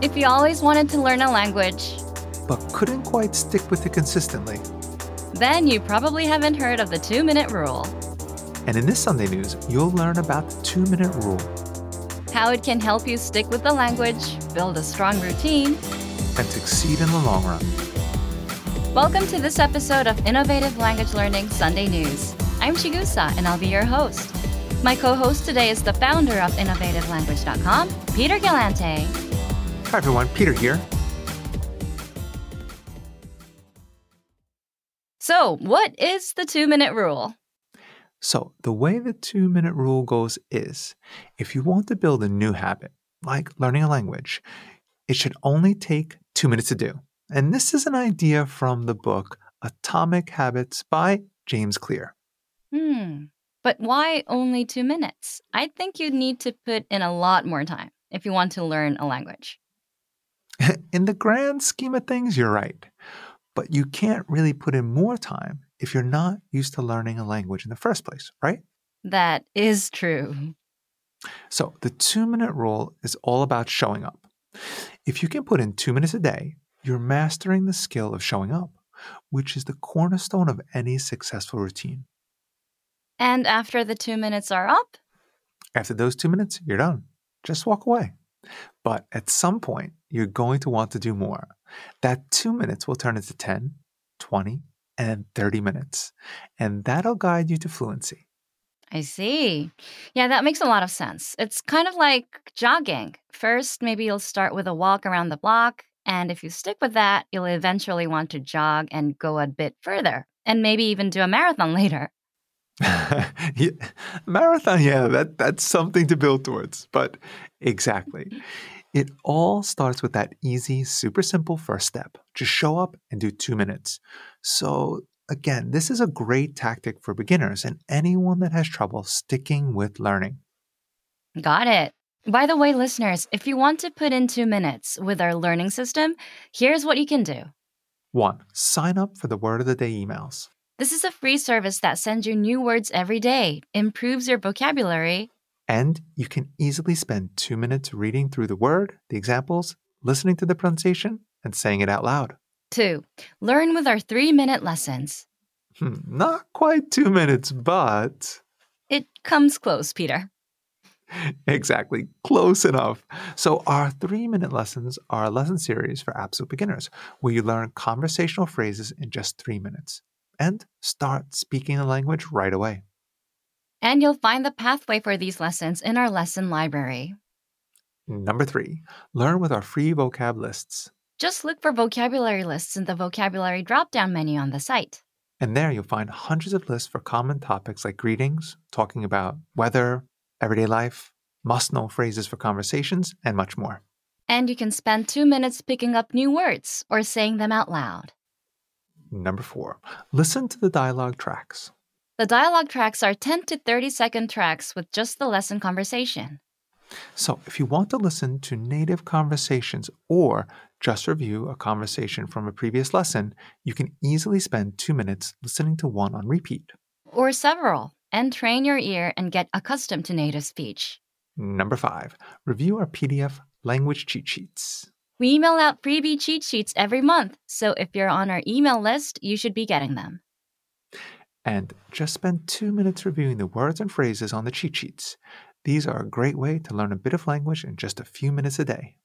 If you always wanted to learn a language, but couldn't quite stick with it consistently, then you probably haven't heard of the two minute rule. And in this Sunday news, you'll learn about the two minute rule, how it can help you stick with the language, build a strong routine, and succeed in the long run. Welcome to this episode of Innovative Language Learning Sunday News. I'm Chigusa, and I'll be your host. My co host today is the founder of InnovativeLanguage.com, Peter Galante. Hi, everyone. Peter here. So, what is the two minute rule? So, the way the two minute rule goes is if you want to build a new habit, like learning a language, it should only take two minutes to do. And this is an idea from the book Atomic Habits by James Clear. Hmm. But why only two minutes? I think you'd need to put in a lot more time if you want to learn a language. in the grand scheme of things, you're right. But you can't really put in more time if you're not used to learning a language in the first place, right? That is true. So, the two minute rule is all about showing up. If you can put in two minutes a day, you're mastering the skill of showing up, which is the cornerstone of any successful routine. And after the two minutes are up? After those two minutes, you're done. Just walk away. But at some point, you're going to want to do more. That two minutes will turn into 10, 20, and 30 minutes. And that'll guide you to fluency. I see. Yeah, that makes a lot of sense. It's kind of like jogging. First, maybe you'll start with a walk around the block. And if you stick with that, you'll eventually want to jog and go a bit further, and maybe even do a marathon later. yeah, marathon, yeah, that, that's something to build towards. But exactly. It all starts with that easy, super simple first step. Just show up and do two minutes. So, again, this is a great tactic for beginners and anyone that has trouble sticking with learning. Got it. By the way, listeners, if you want to put in two minutes with our learning system, here's what you can do. One, sign up for the Word of the Day emails. This is a free service that sends you new words every day, improves your vocabulary, and you can easily spend two minutes reading through the word, the examples, listening to the pronunciation, and saying it out loud. Two, learn with our three minute lessons. Hmm, not quite two minutes, but. It comes close, Peter. exactly, close enough. So, our three minute lessons are a lesson series for absolute beginners where you learn conversational phrases in just three minutes and start speaking the language right away. And you'll find the pathway for these lessons in our lesson library. Number three, learn with our free vocab lists. Just look for vocabulary lists in the vocabulary drop down menu on the site. And there you'll find hundreds of lists for common topics like greetings, talking about weather, everyday life, must know phrases for conversations, and much more. And you can spend two minutes picking up new words or saying them out loud. Number four, listen to the dialogue tracks. The dialogue tracks are 10 to 30 second tracks with just the lesson conversation. So, if you want to listen to native conversations or just review a conversation from a previous lesson, you can easily spend two minutes listening to one on repeat. Or several, and train your ear and get accustomed to native speech. Number five, review our PDF language cheat sheets. We email out freebie cheat sheets every month, so if you're on our email list, you should be getting them and just spend two minutes reviewing the words and phrases on the cheat sheets. These are a great way to learn a bit of language in just a few minutes a day.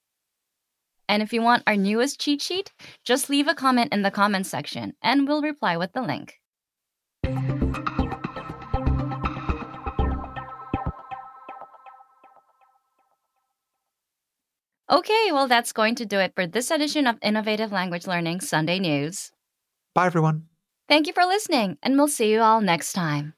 And if you want our newest cheat sheet, just leave a comment in the comments section and we'll reply with the link. Okay, well, that's going to do it for this edition of Innovative Language Learning Sunday News. Bye, everyone. Thank you for listening, and we'll see you all next time.